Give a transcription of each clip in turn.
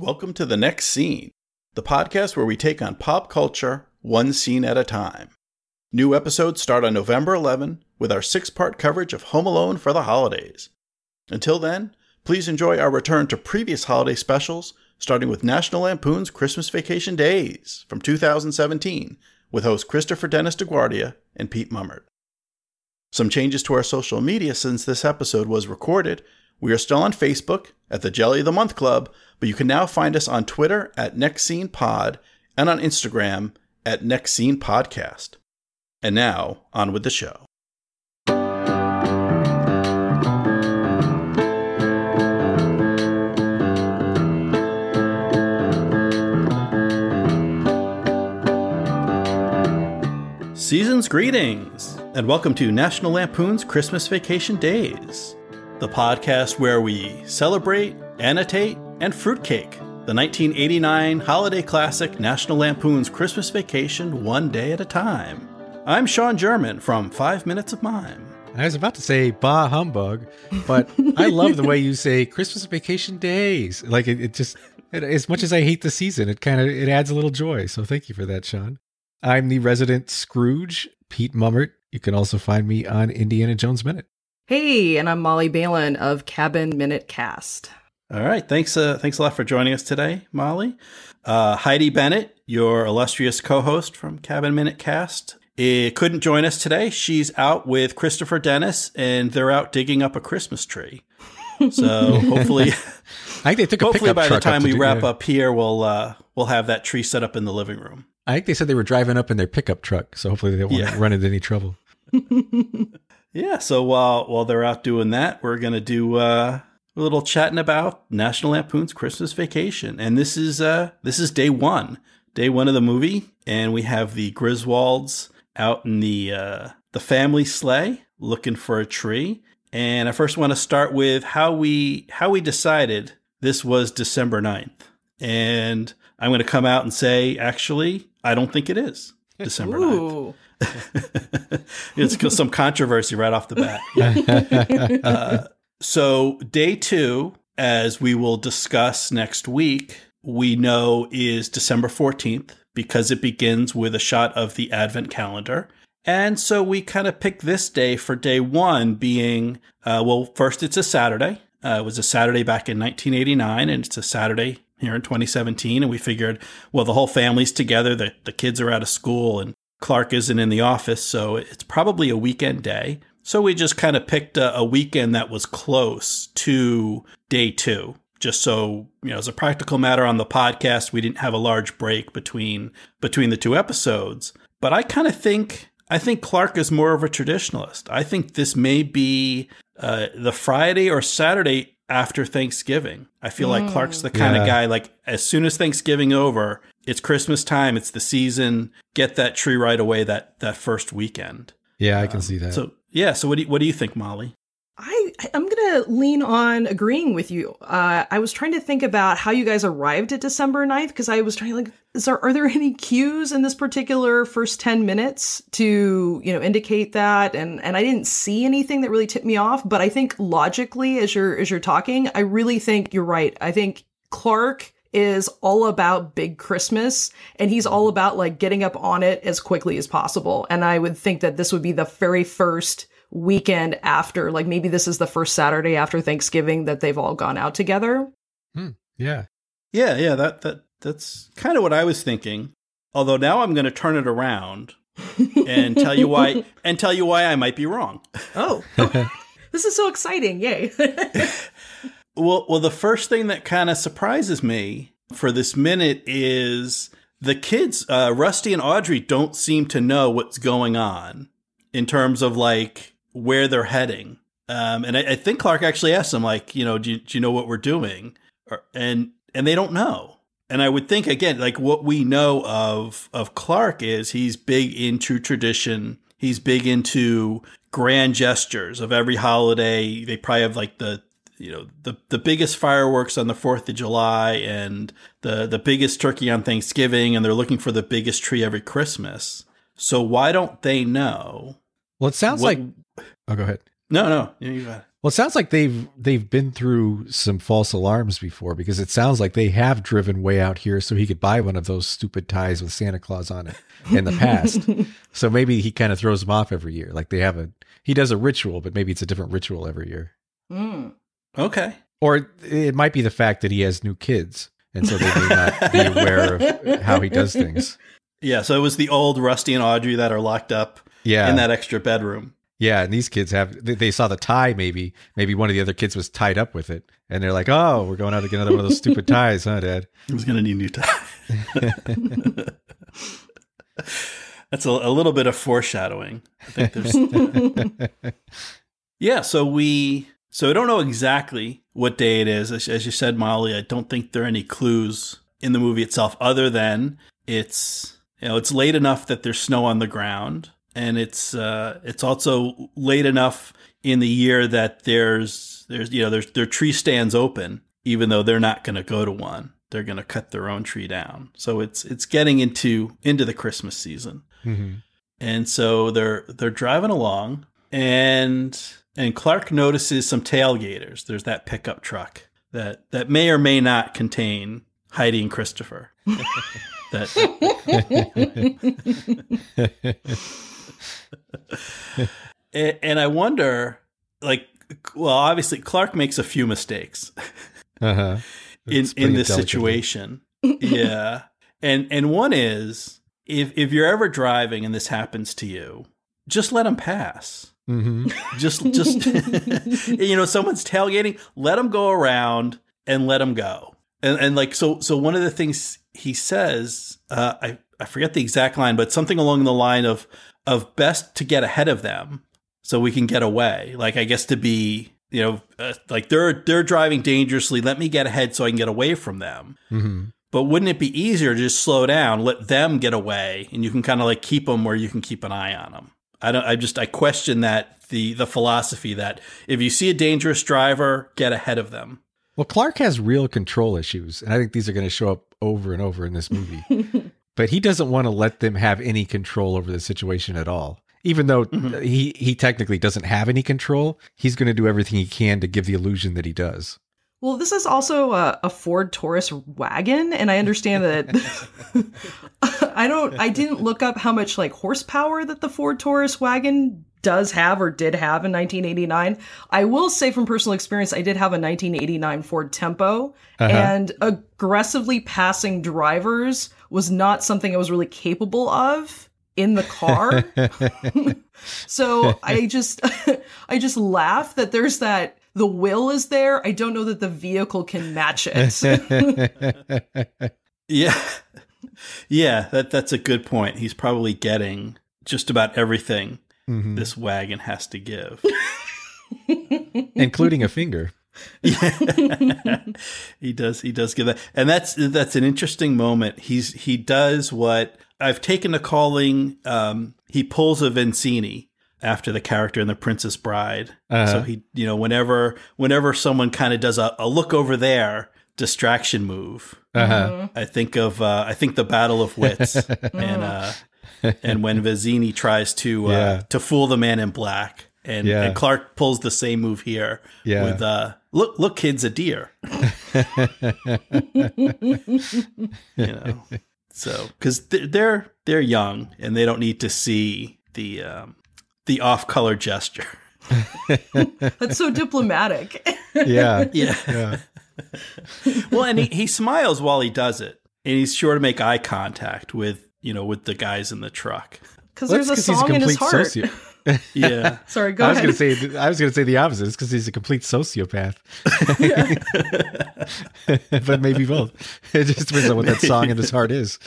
Welcome to The Next Scene, the podcast where we take on pop culture one scene at a time. New episodes start on November 11 with our six part coverage of Home Alone for the holidays. Until then, please enjoy our return to previous holiday specials, starting with National Lampoon's Christmas Vacation Days from 2017 with host Christopher Dennis DeGuardia and Pete Mummert. Some changes to our social media since this episode was recorded. We are still on Facebook at the Jelly of the Month Club, but you can now find us on Twitter at Next Scene Pod and on Instagram at Next Scene Podcast. And now, on with the show. Season's greetings, and welcome to National Lampoon's Christmas Vacation Days, the podcast where we celebrate, annotate, and fruitcake the 1989 holiday classic National Lampoon's Christmas Vacation one day at a time. I'm Sean German from Five Minutes of Mime. I was about to say bah humbug, but I love the way you say Christmas vacation days. Like it, it just, it, as much as I hate the season, it kind of it adds a little joy. So thank you for that, Sean. I'm the resident Scrooge, Pete Mummert. You can also find me on Indiana Jones Minute. Hey, and I'm Molly Balin of Cabin Minute Cast. All right, thanks. Uh, thanks a lot for joining us today, Molly. Uh, Heidi Bennett, your illustrious co-host from Cabin Minute Cast, it couldn't join us today. She's out with Christopher Dennis, and they're out digging up a Christmas tree. So hopefully, I think they took a hopefully pickup by the time we do- wrap yeah. up here, we'll uh, we'll have that tree set up in the living room. I think they said they were driving up in their pickup truck, so hopefully they won't Yeah. run into any trouble. Yeah, so while while they're out doing that, we're gonna do uh, a little chatting about National Lampoon's Christmas Vacation, and this is uh, this is day one, day one of the movie, and we have the Griswolds out in the uh, the family sleigh looking for a tree. And I first want to start with how we how we decided this was December 9th. And I'm going to come out and say, actually, I don't think it is December 9th. It's some controversy right off the bat. Uh, so, day two, as we will discuss next week, we know is December 14th because it begins with a shot of the Advent calendar. And so we kind of picked this day for day one being, uh, well, first it's a Saturday. Uh, it was a Saturday back in 1989, and it's a Saturday here in 2017. And we figured, well, the whole family's together, the, the kids are out of school, and Clark isn't in the office, so it's probably a weekend day. So we just kind of picked a, a weekend that was close to day two, just so you know, as a practical matter on the podcast, we didn't have a large break between between the two episodes. But I kind of think I think Clark is more of a traditionalist. I think this may be uh, the Friday or Saturday after Thanksgiving. I feel like Clark's the kind of guy like as soon as Thanksgiving over, it's Christmas time, it's the season. Get that tree right away that that first weekend. Yeah, I can see that. So yeah, so what do you, what do you think, Molly? I I'm gonna lean on agreeing with you. Uh, I was trying to think about how you guys arrived at December 9th because I was trying to like, is there are there any cues in this particular first ten minutes to you know indicate that? And and I didn't see anything that really tipped me off. But I think logically, as you're as you're talking, I really think you're right. I think Clark is all about big Christmas and he's all about like getting up on it as quickly as possible. And I would think that this would be the very first weekend after, like maybe this is the first Saturday after Thanksgiving that they've all gone out together. yeah. Yeah, yeah, that that that's kind of what I was thinking. Although now I'm going to turn it around and tell you why and tell you why I might be wrong. Oh, this is so exciting. Yay. Well, well, the first thing that kind of surprises me for this minute is the kids, uh, Rusty and Audrey, don't seem to know what's going on in terms of like where they're heading. Um, and I, I think Clark actually asked them, like, you know, do you, do you know what we're doing? Or, and and they don't know. And I would think again, like what we know of of Clark is he's big into tradition. He's big into grand gestures of every holiday. They probably have like the you know the the biggest fireworks on the 4th of July and the the biggest turkey on Thanksgiving and they're looking for the biggest tree every Christmas. So why don't they know Well, it sounds what- like. Oh, go ahead. No, no, you got it. Well, it sounds like they've they've been through some false alarms before because it sounds like they have driven way out here so he could buy one of those stupid ties with Santa Claus on it in the past. so maybe he kind of throws them off every year. Like they have a he does a ritual, but maybe it's a different ritual every year. Mm. Okay. Or it might be the fact that he has new kids, and so they may not be aware of how he does things. Yeah, so it was the old Rusty and Audrey that are locked up Yeah, in that extra bedroom. yeah. And these kids have they, saw the tie. Maybe maybe one of the other kids was tied up with it, and they're like, "Oh, we're going out to get another one of those stupid ties, huh, Dad?" I was going to need new tie? That's a, a little bit of foreshadowing. I think there's. yeah, so we so I don't know exactly what day it is. As, as you said, Molly, I don't think there are any clues in the movie itself other than it's you know it's late enough that there's snow on the ground, and it's uh, it's also late enough in the year that there's there's you know there's their tree stands open, even though they're not going to go to one. They're going to cut their own tree down. So it's it's getting into into the Christmas season. hmm And so they're they're driving along and and Clark notices some tailgaters. There's that pickup truck that that may or may not contain Heidi and Christopher. that and, and I wonder like well obviously Clark makes a few mistakes Uh huh. in in this situation. yeah. And and one is if if you're ever driving and this happens to you, just let them pass. hmm Just just you know someone's tailgating, let them go around and let them go. And and like so so one of the things he says, uh I I forget the exact line, but something along the line of of best to get ahead of them so we can get away. Like I guess to be you know, uh, like they're they're driving dangerously. Let me get ahead so I can get away from them. hmm But wouldn't it be easier to just slow down, let them get away, and you can kind of like keep them where you can keep an eye on them? I don't. I just I question that the the philosophy that if you see a dangerous driver, get ahead of them. Well, Clark has real control issues, and I think these are going to show up over and over in this movie. but he doesn't want to let them have any control over the situation at all. Even though Mhm. he he technically doesn't have any control, he's going to do everything he can to give the illusion that he does. Well, this is also a, a Ford Taurus wagon, and I understand that. I don't. I didn't look up how much like horsepower that the Ford Taurus wagon does have or did have in 1989. I will say from personal experience, I did have a 1989 Ford Tempo, Uh-huh. and aggressively passing drivers was not something I was really capable of in the car. so I just I just laugh that there's that the will is there. I don't know that the vehicle can match it. Yeah, yeah. That that's a good point. He's probably getting just about everything Mhm. this wagon has to give. including a finger. Yeah. he does he does give that and that's that's an interesting moment he's he does what i've taken to calling um he pulls a Vizzini after the character in the princess bride Uh-huh. so he you know whenever whenever someone kind of does a, a look over there distraction move Uh-huh. i think of uh i think the battle of wits and uh and when Vizzini tries to uh, Yeah. to fool the man in black, and, Yeah. and Clark pulls the same move here Yeah. with uh, look look kids a deer, you know. So because they're they're young and they don't need to see the um, the off color gesture. That's so diplomatic. yeah. Yeah. Yeah. well, and he, he smiles while he does it, and he's sure to make eye contact with you know with the guys in the truck. Because Well, there's a that's 'cause he's song in his heart. soci- Yeah. Sorry, go I was going to say I was going to say the opposite. It's because he's a complete sociopath. but maybe both. It just depends on what that song in his heart is.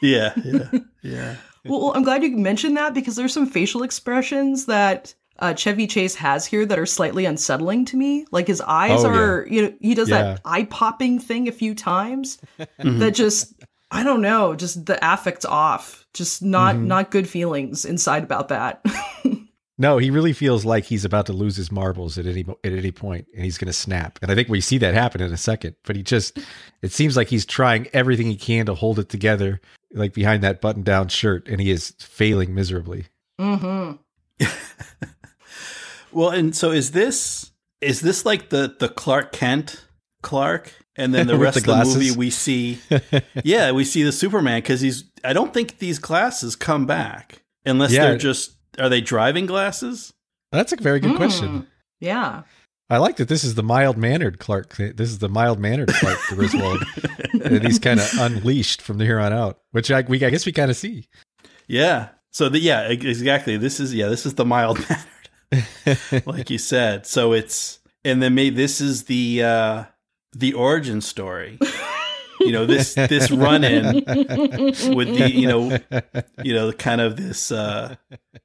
yeah, yeah, yeah. Well, I'm glad you mentioned that because there's some facial expressions that uh, Chevy Chase has here that are slightly unsettling to me. Like his eyes Oh, are, you know, he does Yeah. that eye popping thing a few times that just, I don't know, just the affect's off. Just not Mhm. not good feelings inside about that. No, he really feels like he's about to lose his marbles at any at any point, and he's going to snap. And I think we see that happen in a second. But he just, it seems like he's trying everything he can to hold it together, like behind that button-down shirt, and he is failing miserably. hmm Well, and so is this is this like the the Clark Kent Clark, and then the rest the of the movie we see, yeah, we see the Superman because he's. I don't think these glasses come back unless Yeah. they're just. Are they driving glasses? That's a very good Hmm. question. Yeah. I like that this is the mild mannered Clark. This is the mild mannered Clark Griswold, and he's kind of unleashed from here on out, which I, we I guess we kind of see. Yeah. So the yeah exactly. This is yeah this is the mild mannered, like you said. So it's and then maybe this is the uh the origin story. You know this this run in with the you know you know kind of this uh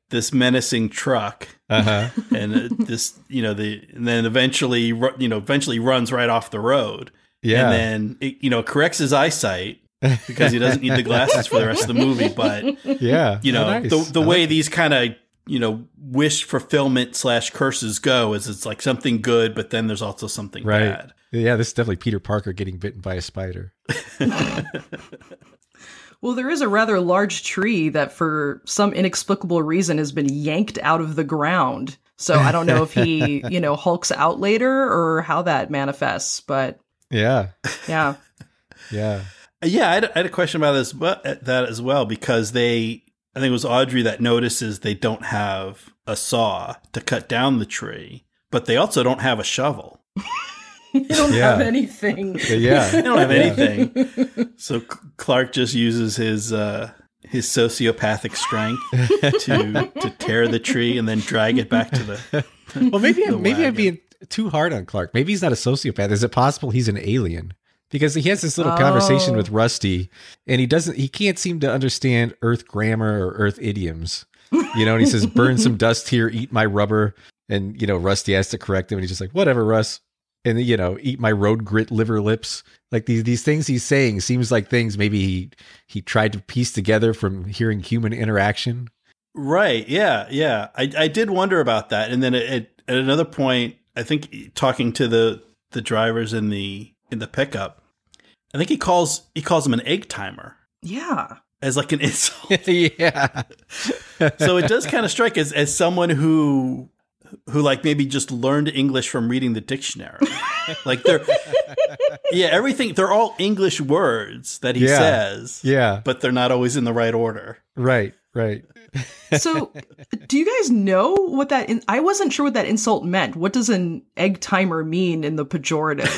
this menacing truck Uh huh. and uh, this you know the and then eventually you know eventually runs right off the road Yeah. and then it, you know corrects his eyesight because he doesn't need the glasses for the rest of the movie but yeah. you know Oh, nice. the the way like- these kind of you know wish fulfillment slash curses go is it's like something good but then there's also something Right. bad Yeah, this is definitely Peter Parker getting bitten by a spider. Well, there is a rather large tree that, for some inexplicable reason, has been yanked out of the ground. So I don't know if he, you know, hulks out later or how that manifests. But Yeah. yeah, Yeah. yeah I had, I had a question about this but uh, that as well because they i think it was audrey that notices they don't have a saw to cut down the tree but they also don't have a shovel they don't Yeah. have anything. Yeah. they don't have anything so clark just uses his uh his sociopathic strength to to tear the tree and then drag it back to the Well, maybe The maybe I'm being too hard on Clark. Maybe he's not a sociopath. Is it possible he's an alien? Because he has this little conversation Oh. with Rusty, and he doesn't. He can't seem to understand Earth grammar or Earth idioms. You know, and he says, "Burn some dust here, eat my rubber," and you know, Rusty has to correct him, and he's just like, "Whatever, Russ." And you know, eat my road grit liver lips. Like these these things he's saying seems like things maybe he he tried to piece together from hearing human interaction. Right. Yeah. Yeah. I, I did wonder about that. And then at, at at another point, I think talking to the, the drivers in the, in the pickup, I think he calls, he calls him an egg timer Yeah. as like an insult. yeah. so it does kind of strike as, as someone who, who like maybe just learned English from reading the dictionary. like they're, yeah, everything, they're all English words that he Yeah. says, Yeah. but they're not always in the right order. Right. Right. So, do you guys know what that? In- I wasn't sure what that insult meant. What does an egg timer mean in the pejorative?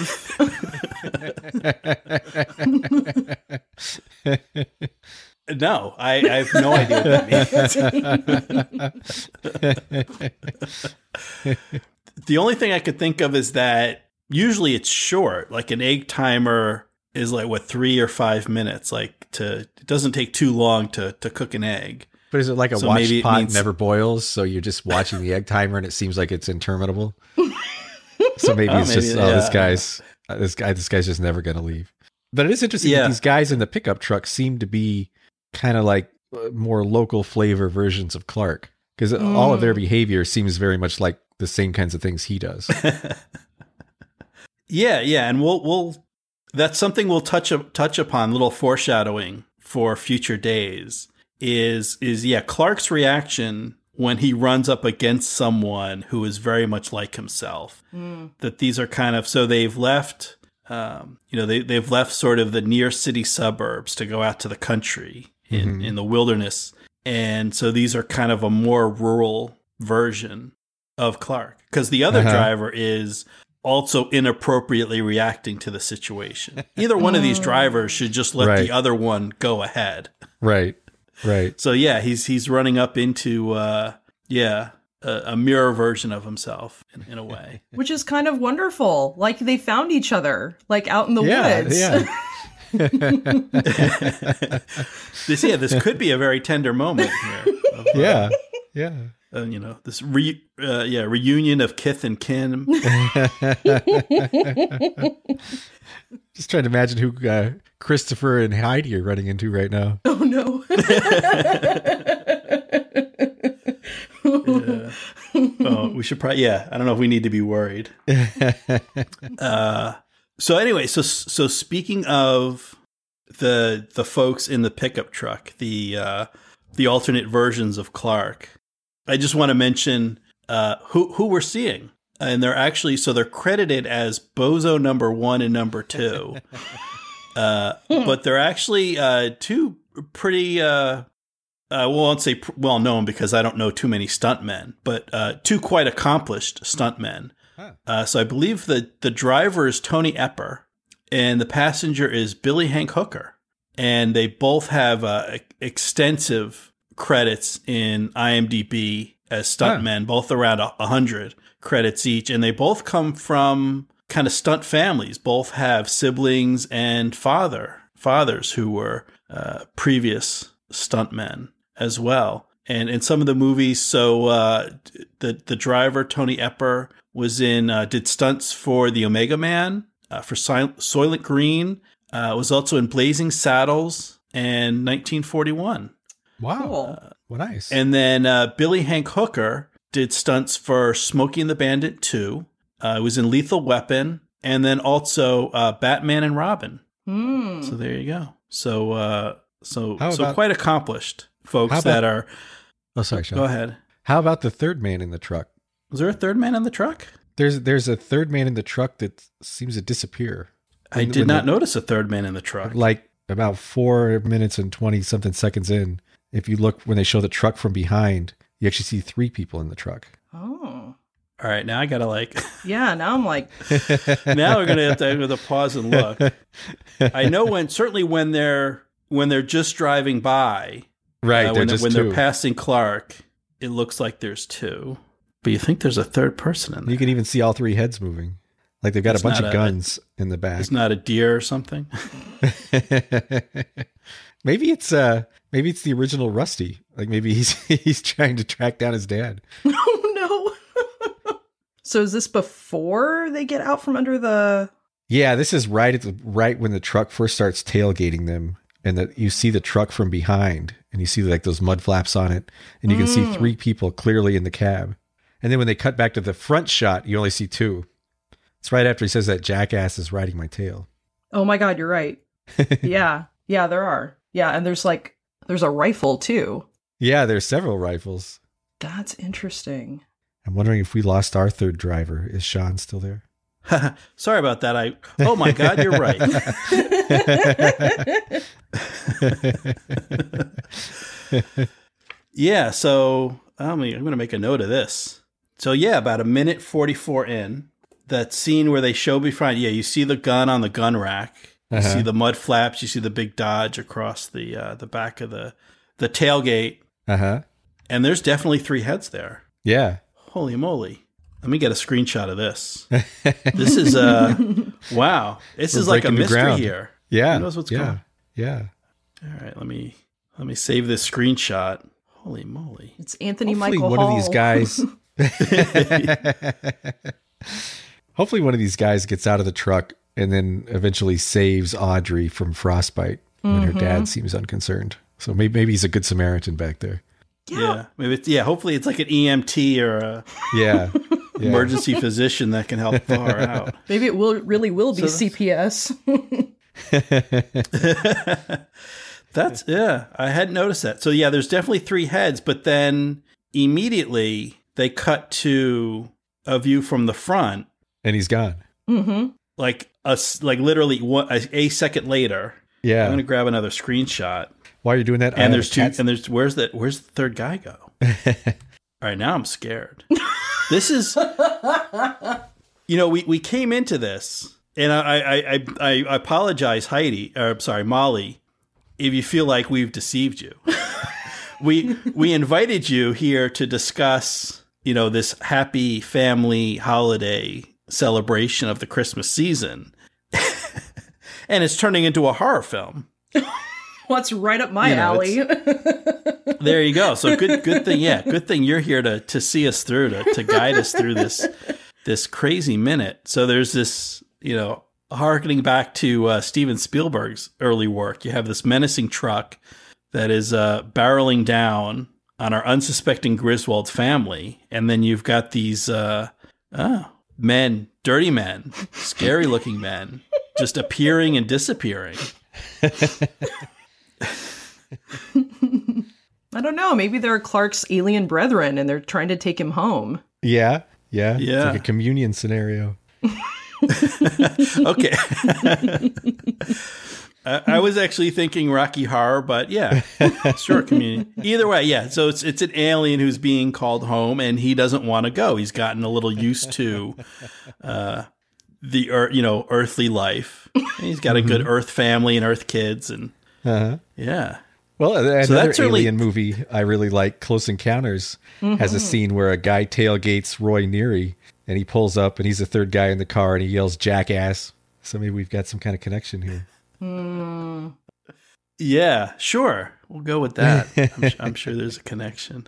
No, I, I have no idea what that means. the only thing I could think of is that usually it's short. Like an egg timer is like what three or five minutes. Like to it doesn't take too long to to cook an egg. But is it like a So watch it pot means- never boils? So you're just watching the egg timer and it seems like it's interminable. so maybe Oh, it's maybe, just oh this yeah. guy's this guy this guy's just never gonna leave. But it is interesting Yeah. that these guys in the pickup truck seem to be kind of like uh, more local flavor versions of Clark because all of their Mm. behavior seems very much like the same kinds of things he does. Yeah, yeah, and we'll we'll that's something we'll touch touch upon. Little foreshadowing for future days is is yeah Clark's reaction when he runs up against someone who is very much like himself. Mm. That these are kind of so they've left. Um, you know, they they've left sort of the near city suburbs to go out to the country in Mhm. in the wilderness, and so these are kind of a more rural version of Clark because the other Uh-huh. driver is also inappropriately reacting to the situation. Either one of these drivers should just let Right. the other one go ahead. right. Right. So yeah, he's he's running up into uh yeah, a, a mirror version of himself in, in a way. Which is kind of wonderful. Like they found each other, like out in the Yeah. woods. Yeah. this yeah, this could be a very tender moment here. Of, uh, yeah. Yeah. uh, you know, this re uh, yeah, reunion of kith and kin. Just trying to imagine who uh, Christopher and Heidi are running into right now. Oh no. Yeah. Oh, we should probably yeah, I don't know if we need to be worried. Uh, so anyway, so so speaking of the the folks in the pickup truck, the uh, the alternate versions of Clark, I just want to mention uh, who who we're seeing, and they're actually so they're credited as Bozo number one and number two, uh, but they're actually uh, two pretty. Uh, uh, well, I won't say pr- well known because I don't know too many stuntmen, but uh, two quite accomplished stuntmen. Huh. Uh, so I believe the the driver is Tony Epper, and the passenger is Billy Hank Hooker, and they both have uh, extensive credits in IMDb as stuntmen, both around a a hundred credits each, and they both come from kind of stunt families. Both have siblings and father fathers who were uh, previous stuntmen as well. And in some of the movies, so uh, the the driver Tony Epper was in uh, did stunts for the Omega Man, uh, for Sil- Soylent Green, uh, was also in Blazing Saddles and 1941. Wow. Cool. Well, nice. And then uh, Billy Hank Hooker did stunts for Smokey and the Bandit 2. Uh, was in Lethal Weapon, and then also uh, Batman and Robin. Hmm. So there you go. So uh, so How so about- quite accomplished How folks about- that are. oh, sorry, Sean. Go ahead. How about the third man in the truck? Was there a third man in the truck? There's there's a third man in the truck that seems to disappear. I did not the- notice a third man in the truck. Like about four minutes and twenty something seconds in, if you look when they show the truck from behind, you actually see three people in the truck. Oh. All right, now I gotta like. Yeah, now I'm like, now we're gonna have to, have to pause and look. I know when certainly when they're when they're just driving by, Right, uh, they're when, just when two. they're passing Clark, it looks like there's two. But you think there's a third person in there? You can even see all three heads moving. Like they've got It's a bunch not of a- guns in the back. It's not a deer or something. maybe it's uh maybe it's the original Rusty. Like maybe he's he's trying to track down his dad. oh no. so is this before they get out from under the? Yeah, this is right at the right when the truck first starts tailgating them, and that you see the truck from behind, and you see like those mud flaps on it, and you can see Mm. three people clearly in the cab. And then when they cut back to the front shot, you only see two. It's right after he says that jackass is riding my tail. Oh my god, you're right. yeah, yeah, there are. Yeah, and there's like there's a rifle too. Yeah, there's several rifles. That's interesting. I'm wondering if we lost our third driver. Is Sean still there? Sorry about that. I. Oh my God, you're right. Yeah. So I'm, I'm going to make a note of this. So yeah, about a minute 44 in, that scene where they show behind, yeah, you see the gun on the gun rack. You Uh-huh. see the mud flaps. You see the big Dodge across the uh, the back of the the tailgate, Uh huh. and there's definitely three heads there. Yeah. Holy moly! Let me get a screenshot of this. This is uh wow. This We're is like a mystery ground. here. Yeah. Who knows what's yeah. going- on? Yeah. All right, let me let me save this screenshot. Holy moly! It's Anthony Hopefully Michael one Hall. of these guys. Hopefully one of these guys gets out of the truck and then eventually saves Audrey from frostbite when her Mm-hmm. dad seems unconcerned. So maybe maybe he's a good Samaritan back there. Yeah, maybe it's, yeah. Hopefully, it's like an EMT or a Yeah. yeah. emergency physician that can help far out. Maybe it will really will be So CPS. That's yeah. I hadn't noticed that. So yeah, there's definitely three heads, but then immediately they cut to a view from the front, and he's gone. mm-hmm. like a s- like literally one, a, a second later. Yeah, I'm gonna grab another screenshot, While you're doing that, and a there's two, cat- and there's where's the where's the third guy go? All right, now I'm scared. this is, you know, we we came into this, and I I I, I I apologize, Heidi, or I'm sorry, Molly, if you feel like we've deceived you. we we invited you here to discuss, you know, this happy family holiday celebration of the Christmas season. and it's turning into a horror film. What's right up my You know, alley? There you go. So good good thing, yeah, good thing you're here to to see us through to to guide us through this this crazy minute. So there's this, you know, harkening back to uh, Steven Spielberg's early work. You have this menacing truck that is uh, barreling down on our unsuspecting Griswold family, and then you've got these uh, oh, men, dirty men, scary looking men, just appearing and disappearing. I don't know. Maybe they're Clark's alien brethren and they're trying to take him home. Yeah, yeah, Yeah. It's like a communion scenario. okay. I, I was actually thinking Rocky Horror, but yeah, sure, community. Either way, yeah. So it's it's an alien who's being called home, and he doesn't want to go. He's gotten a little used to uh, the ear- you know earthly life. And he's got a good Earth family and Earth kids, and Uh-huh. yeah, Well, another that's really- alien movie I really like, Close Encounters, has a scene where a guy tailgates Roy Neary, and he pulls up, and he's the third guy in the car, and he yells "jackass." So maybe we've got some kind of connection here. Yeah, sure. We'll go with that. I'm, I'm sure there's a connection.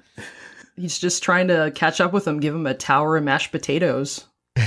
He's just trying to catch up with him, give him a tower of mashed potatoes.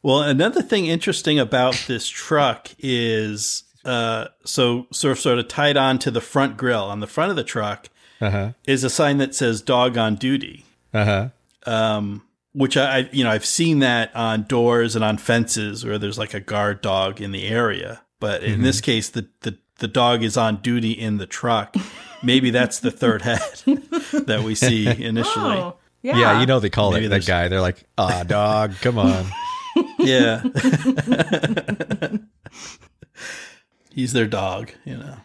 Well, another thing interesting about this truck is uh, so sort of sort of tied on to the front grill on the front of the truck Uh huh. is a sign that says "dog on duty," Uh huh. um, which I I- you know I've seen that on doors and on fences where there's like a guard dog in the area, but in this case the the the dog is on duty in the truck. Maybe that's the third head that we see initially. Oh, yeah. Yeah. you know they call Maybe it that guy. They're like, "Ah, dog, come on." Yeah. He's their dog, you know.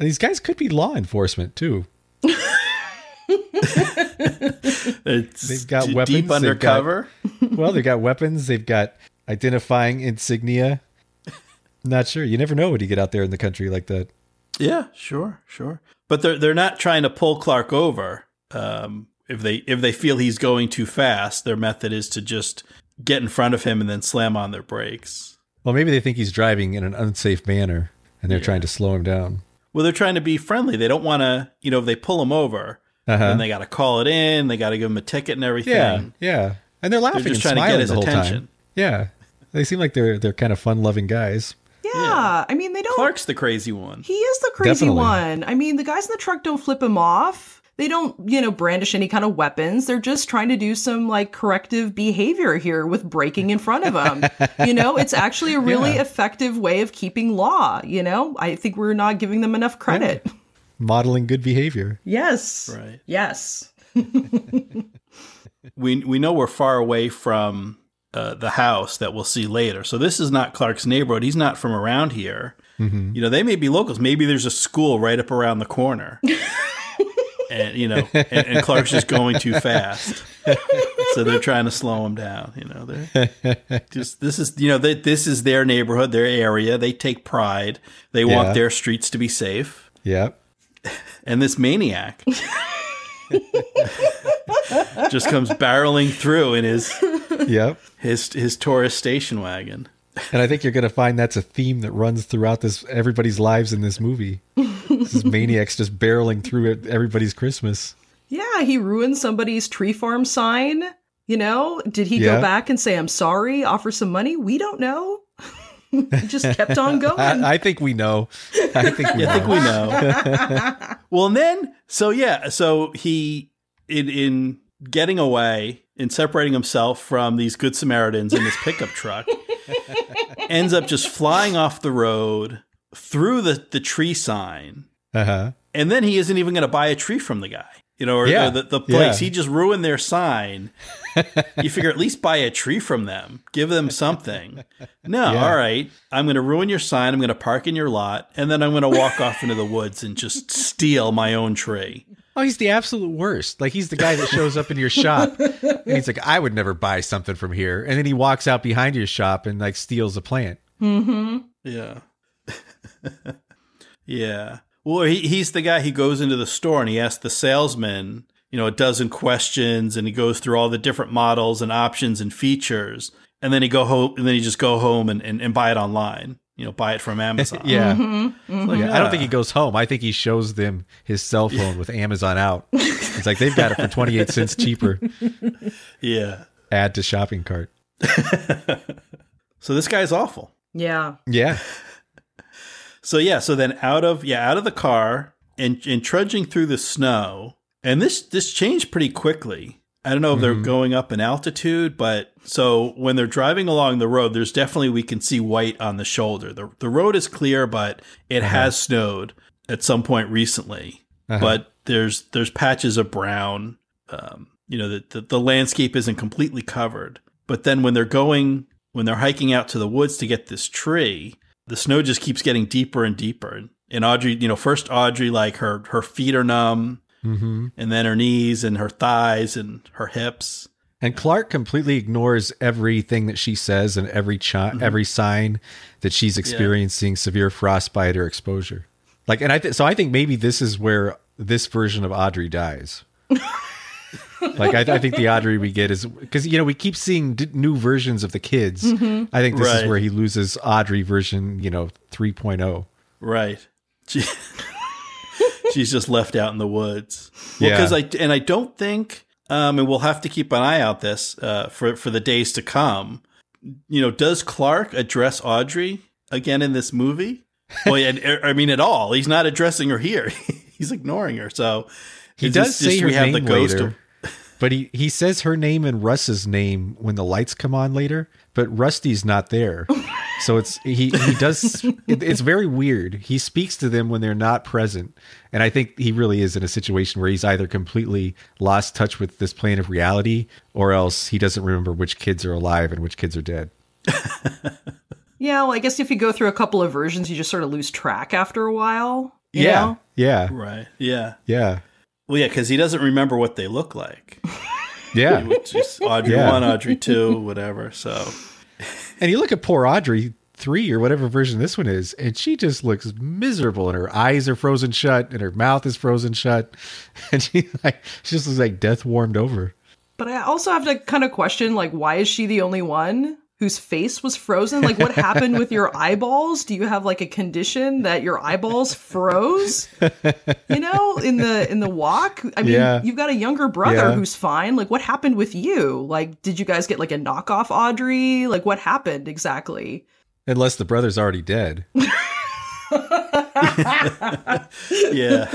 And these guys could be law enforcement too. It's They've got weapons, deep undercover. Well, they've got weapons. They've got identifying insignia. Not sure. You never know when you get out there in the country like that. Yeah, sure, sure. But they're they're not trying to pull Clark over. Um, if they if they feel he's going too fast, their method is to just get in front of him and then slam on their brakes. Well, maybe they think he's driving in an unsafe manner, and they're Yeah. trying to slow him down. Well, they're trying to be friendly. They don't want to, you know, if they pull him over, Uh-huh. then they got to call it in. They got to give him a ticket and everything. Yeah, yeah. And they're laughing just and trying to get smiling his the whole attention. time. Yeah, they seem like they're they're kind of fun loving guys. Yeah. Yeah. I mean, they don't. Clark's the crazy one. He is the crazy Definitely. one. I mean, the guys in the truck don't flip him off. They don't, you know, brandish any kind of weapons. They're just trying to do some like corrective behavior here with breaking in front of them. you know, it's actually a really Yeah. effective way of keeping law. You know, I think we're not giving them enough credit. Modeling good behavior. Yes. Right. Yes. we we know we're far away from uh, the house that we'll see later. So this is not Clark's neighborhood. He's not from around here. Mm-hmm. You know, they may be locals. Maybe there's a school right up around the corner. and you know, and, and Clark's just going too fast. so they're trying to slow him down. You know, they're just this is you know they, this is their neighborhood, their area. They take pride. They Yeah. want their streets to be safe. Yep. And this maniac just comes barreling through in his Yep. his his Taurus station wagon. And I think you're going to find that's a theme that runs throughout this everybody's lives in this movie. This maniacs just barreling through everybody's Christmas. Yeah, he ruined somebody's tree farm sign. You know, did he Yeah. go back and say, I'm sorry, offer some money? We don't know. just kept on going. I, I think we know. I think we I think know. we know. well, and then so yeah, so he in in getting away in separating himself from these good Samaritans in this pickup truck ends up just flying off the road through the the tree sign, Uh-huh. and then he isn't even going to buy a tree from the guy. You know, or, Yeah. or the, the place. Yeah. He just ruined their sign. you figure at least buy a tree from them, give them something. No, Yeah. all right. I'm going to ruin your sign. I'm going to park in your lot, and then I'm going to walk off into the woods and just steal my own tree. Oh, he's the absolute worst. Like he's the guy that shows up in your shop and he's like, I would never buy something from here. And then he walks out behind your shop and like steals a plant. Hmm. Yeah. yeah. Well, he, he's the guy. He goes into the store and he asks the salesman, you know, a dozen questions, and he goes through all the different models and options and features, and then he go home, and then he just go home and, and, and buy it online. You know, buy it from Amazon. Yeah. Mm-hmm. Like, Yeah, I don't think he goes home. I think he shows them his cell phone with Amazon out. It's like they've got it for 28 cents cheaper. Yeah. Add to shopping cart. So this guy's awful. Yeah. Yeah. So yeah, so then out of yeah, out of the car and and trudging through the snow. And this this changed pretty quickly. I don't know if they're Mhm. going up in altitude, but so when they're driving along the road, there's definitely we can see white on the shoulder. The the road is clear, but it Uh-huh. has snowed at some point recently. Uh-huh. But there's there's patches of brown. Um, you know, the, the the landscape isn't completely covered. But then when they're going when they're hiking out to the woods to get this tree, the snow just keeps getting deeper and deeper. And Audrey, you know, first Audrey like her her feet are numb hmm and then her knees and her thighs and her hips. And Clark completely ignores everything that she says and every Mm-hmm. every sign that she's experiencing severe frostbite or exposure. Like, and I th- so I think maybe this is where this version of Audrey dies. like, I, I think the Audrey we get is because you know we keep seeing d- new versions of the kids. I think this Right. is where he loses Audrey version, you know, oh. 3.0. Right. She, she's just left out in the woods. Well, Yeah. because I and I don't think, um, and we'll have to keep an eye out this uh, for for the days to come. You know, does Clark address Audrey again in this movie? Well, and, I mean, at all. He's not addressing her here. He's ignoring her. So He does this say just her we have name the ghost later, of- but he he says her name and Russ's name when the lights come on later. But Rusty's not there, so it's he he does. It, it's very weird. He speaks to them when they're not present, and I think he really is in a situation where he's either completely lost touch with this plane of reality, or else he doesn't remember which kids are alive and which kids are dead. Yeah, well, I guess if you go through a couple of versions, you just sort of lose track after a while. you yeah, know? yeah, right. Yeah. yeah, Well, yeah, because he doesn't remember what they look like. yeah. Which is Audrey Yeah. one, Audrey two, whatever. So And you look at poor Audrey three or whatever version this one is, and she just looks miserable, and her eyes are frozen shut, and her mouth is frozen shut, and she like she just looks like death warmed over. But I also have to kind of question, like, why is she the only one whose face was frozen? Like, what happened with your eyeballs? Do you have like a condition that your eyeballs froze? You know, in the in the walk. I mean, Yeah. you've got a younger brother Yeah. who's fine. Like, what happened with you? Like, did you guys get like a knockoff Audrey? Like, what happened exactly? Unless the brother's already dead. yeah,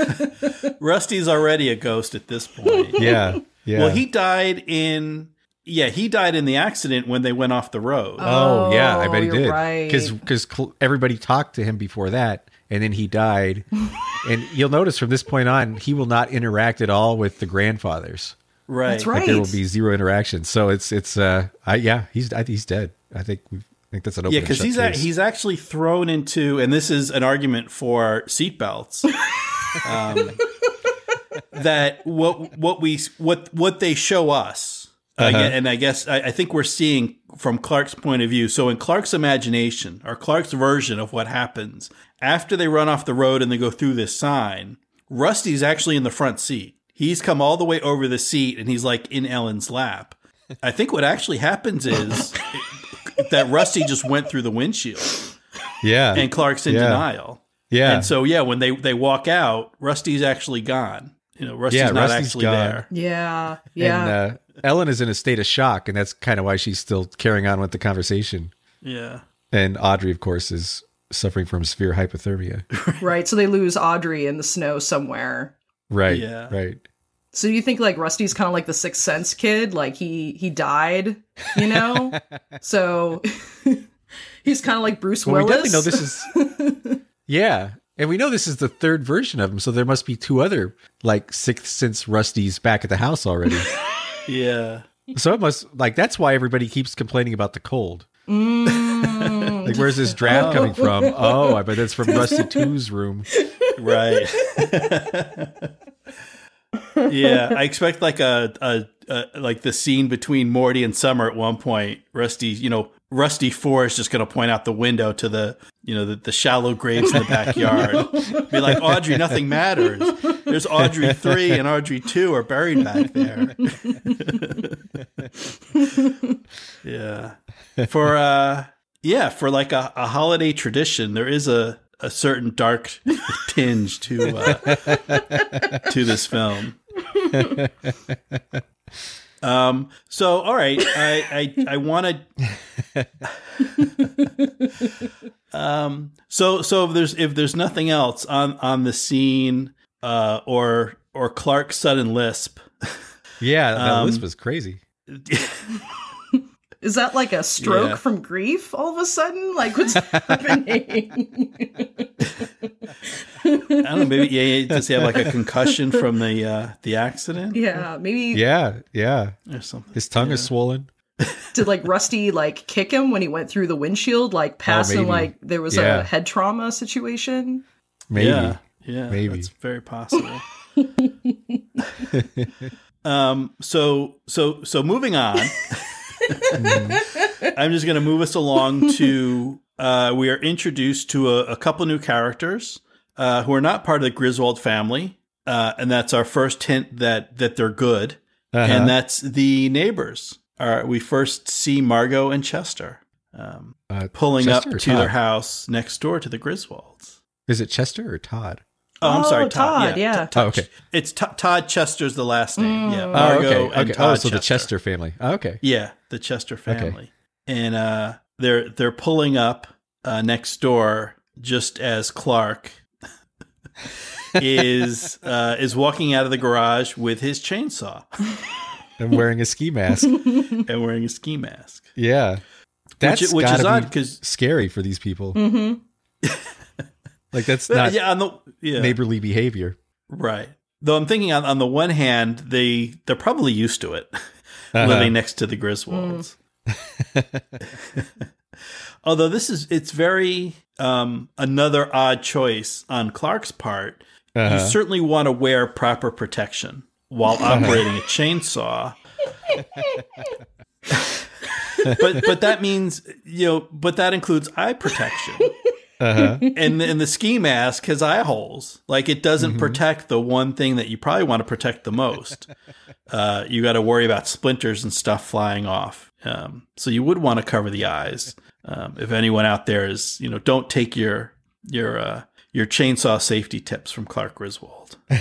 Rusty's already a ghost at this point. Yeah, yeah. Well, he died in yeah he died in the accident when they went off the road. Oh, yeah, I bet he you're did. right. Because because everybody talked to him before that, and then he died. and you'll notice from this point on, he will not interact at all with the grandfathers. right. That's Like right. there will be zero interaction. So it's it's uh I yeah he's I he's dead. I think we I think that's an open. Yeah, because he's a, he's actually thrown into, and this is an argument for seatbelts. um, that what what we what what they show us, Uh-huh. and I guess I, I think we're seeing from Clark's point of view. So in Clark's imagination, or Clark's version of what happens after they run off the road and they go through this sign, Rusty's actually in the front seat. He's come all the way over the seat, and he's like in Ellen's lap. I think what actually happens is that Rusty just went through the windshield yeah and Clark's in Yeah. denial. yeah And so yeah, when they they walk out, Rusty's actually gone. You know, Rusty's Yeah, not Rusty's actually gone. there. Yeah, yeah. And uh, Ellen is in a state of shock, and that's kind of why she's still carrying on with the conversation. Yeah. And Audrey, of course, is suffering from severe hypothermia. right. So they lose Audrey in the snow somewhere. Right. Yeah. Right. So you think like Rusty's kind of like the Sixth Sense kid, like he he died, you know? so he's kind of like Bruce Well, we definitely know this is. yeah. And we know this is the third version of him, so there must be two other like sixth sense Rusties back at the house already. Yeah. so it must like that's why everybody keeps complaining about the cold. Mm. Like, where's this draft coming from? Oh, I bet that's from Rusty Two's room. Right. yeah, I expect like a, a, a like the scene between Morty and Summer at one point. Rusty, you know, Rusty Four is just going to point out the window to the you know the, the shallow graves in the backyard. Be like, Audrey, nothing matters. There's Audrey Three and Audrey Two are buried back there. yeah, for uh, yeah, for like a, a holiday tradition, there is a a certain dark tinge to uh, to this film. Um. So, all right, I I I want to. um. So so if there's if there's nothing else on on the scene, uh, or or Clark's sudden lisp. Yeah, that Um, list was crazy. Is that like a stroke Yeah. from grief all of a sudden? Like what's happening? I don't know. Maybe yeah, yeah, does he have like a concussion from the uh, the accident yeah, maybe Yeah, yeah. or something? His tongue is swollen. did like Rusty like kick him when he went through the windshield, like past and maybe. like there was Yeah. a head trauma situation? Maybe. Yeah, yeah, Maybe. that's very possible. um. So so so moving on. I'm just going to move us along to. Uh, we are introduced to a, a couple new characters uh, who are not part of the Griswold family, uh, and that's our first hint that that they're good, Uh-huh. and that's the neighbors. All right, we first see Margot and Chester um, Uh, pulling Chester up to their house next door to the Griswolds. Is it Chester or Todd? Oh, I'm Oh, sorry, Todd. Todd, yeah. Todd- Oh, okay. It's T- Todd Chester's the last name. Yeah, Mm. Margot oh, okay. and okay. Todd oh, so the Chester family. Oh, okay. Yeah, the Chester family, and uh, they're they're pulling up uh, next door just as Clark is uh, is walking out of the garage with his chainsaw And wearing a ski mask. and wearing a ski mask. Yeah. That's which, which is be odd because scary for these people. Mm-hmm. Like that's not yeah, on the yeah, neighborly behavior. right. Though I'm thinking on, on the one hand, they they're probably used to it Uh-huh. living next to the Griswolds. Although this is it's very um, another odd choice on Clark's part. You Uh-huh. certainly want to wear proper protection while operating a chainsaw. but but that means you know, but that includes eye protection. Uh-huh. and and the ski mask has eye holes. Like it doesn't Mm-hmm. protect the one thing that you probably want to protect the most. Uh, you got to worry about splinters and stuff flying off. Um, so you would want to cover the eyes. Um, if anyone out there is, you know, don't take your your uh, your chainsaw safety tips from Clark Griswold.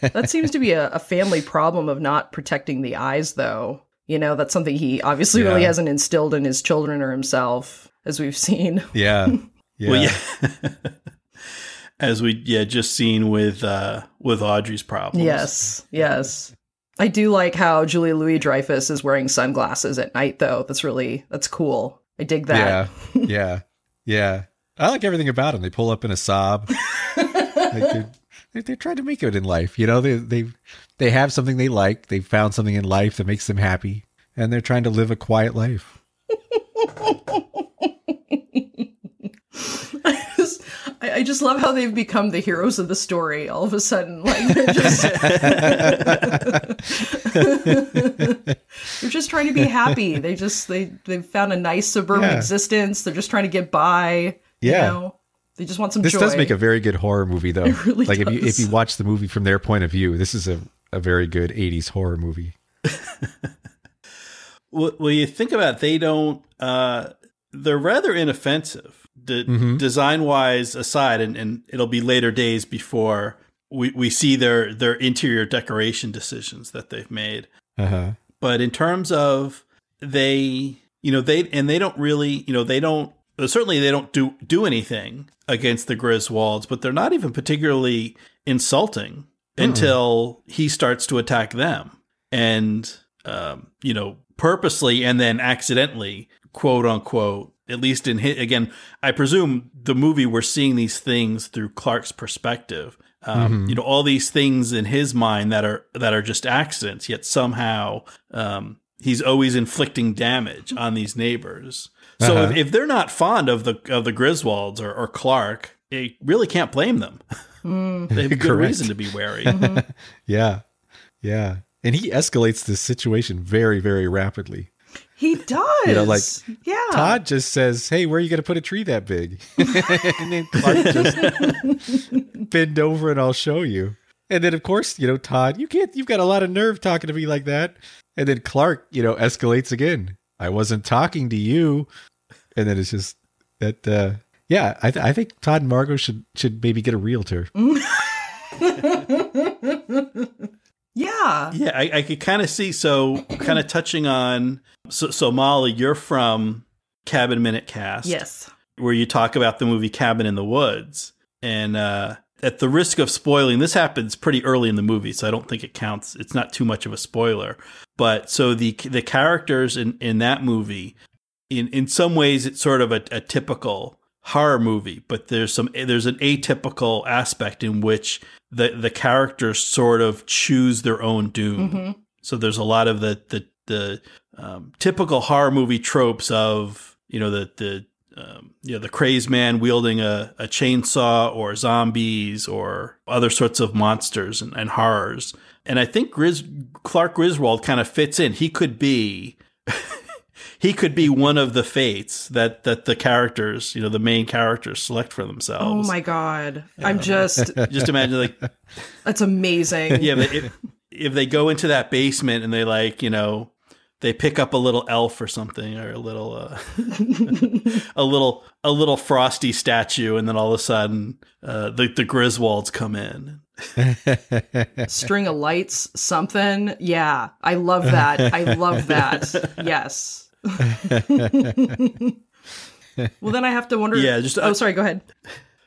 That seems to be a, a family problem of not protecting the eyes, though. You know, that's something he obviously really hasn't instilled in his children or himself, as we've seen. Yeah. Yeah. Well, yeah. As we yeah just seen with uh, with Audrey's problems. Yes, yes. I do like how Julia Louis Dreyfus is wearing sunglasses at night, though. That's really that's cool. I dig that. Yeah. Yeah. Yeah. I like everything about them. They pull up in a Saab. like they're, they're, they're trying to make it in life. You know, they, they, they have something they like. They found something in life that makes them happy and they're trying to live a quiet life. I just, I, I just love how they've become the heroes of the story all of a sudden. Like they're just they're just trying to be happy. They just they they've found a nice suburban Yeah. existence. They're just trying to get by. Yeah. You know? They just want some This joy. does make a very good horror movie though. It really like if you if you watch the movie from their point of view, this is a, a very good 80s horror movie. Well, well, you think about it, they don't. Uh, they're rather inoffensive, de- Mhm. design wise aside, and, and it'll be later days before we, we see their their interior decoration decisions that they've made. Uh-huh. But in terms of they, you know, they and they don't really, you know, they don't certainly they don't do do anything against the Griswolds, but they're not even particularly insulting until he starts to attack them, and um, you know, purposely and then accidentally, quote unquote. At least in his, again, I presume the movie we're seeing these things through Clark's perspective. Um, Mhm. You know, all these things in his mind that are that are just accidents, yet somehow um, he's always inflicting damage on these neighbors. So Uh-huh. if, if they're not fond of the of the Griswolds or, or Clark, you really can't blame them. Mm. they have good reason to be wary. Yeah. Yeah. And he escalates this situation very, very rapidly. He does. You know, like, yeah. Todd just says, Hey, where are you going to put a tree that big? and then Clark just bend over and I'll show you. And then, of course, you know, Todd, you can't, you've got a lot of nerve talking to me like that. And then Clark, you know, escalates again. I wasn't talking to you. And then it's just that, uh, yeah, I, th- I think Todd and Margot should should maybe get a realtor. yeah. Yeah, I, I could kind of see. So, kind of touching on. So, so Molly, you're from Cabin Minute Cast. Yes. Where you talk about the movie Cabin in the Woods, and uh, at the risk of spoiling, this happens pretty early in the movie, so I don't think it counts. It's not too much of a spoiler. But so the the characters in in that movie, in in some ways, it's sort of a, a typical horror movie, but there's some there's an atypical aspect in which the the characters sort of choose their own doom. Mm-hmm. So there's a lot of the the the um, typical horror movie tropes of you know the the um, you know the crazed man wielding a, a chainsaw or zombies or other sorts of monsters and, and horrors. And I think Gris- Clark Griswold kind of fits in. He could be he could be one of the fates that that the characters, you know, the main characters select for themselves. Oh my god. I'm just Just imagine like that's amazing. yeah, but if, if they go into that basement and they like, you know, they pick up a little elf or something or a little uh, a little a little frosty statue and then all of a sudden uh, the the Griswolds come in. String of lights, something. Yeah. I love that. I love that. Yes. Well then I have to wonder Yeah, just- Oh, sorry, go ahead.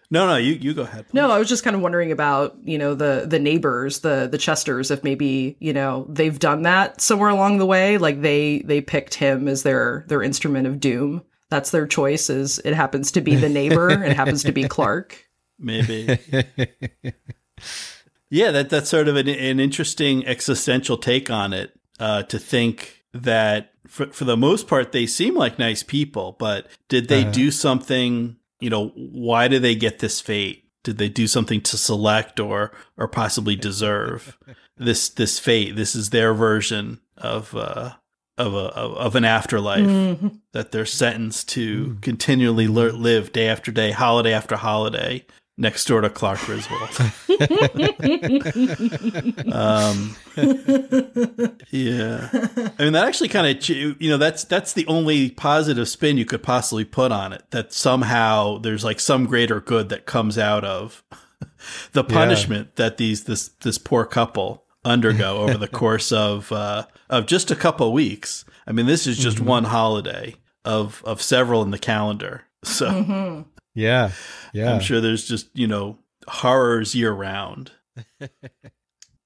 No, no, you you go ahead. please. No, I was just kind of wondering about, you know, the the neighbors, the the Chesters, if maybe, you know, they've done that somewhere along the way. Like they they picked him as their their instrument of doom. That's their choice, is it happens to be the neighbor, it happens to be Clark. maybe. yeah, that that's sort of an, an interesting existential take on it. Uh, to think that for for the most part they seem like nice people, but did they Uh-huh. do something? You know, why do they get this fate? Did they do something to select or or possibly deserve this this fate? This is their version of uh, of a of, of an afterlife Mhm. that they're sentenced to continually live day after day, holiday after holiday, next door to Clark Griswold. um, yeah, I mean that actually kind of you know that's that's the only positive spin you could possibly put on it. That somehow there's like some greater good that comes out of the punishment that these this this poor couple undergo over the course of uh, of just a couple weeks. I mean, this is just one holiday of of several in the calendar. So Mhm. Yeah, yeah. I'm sure there's just you know horrors year round.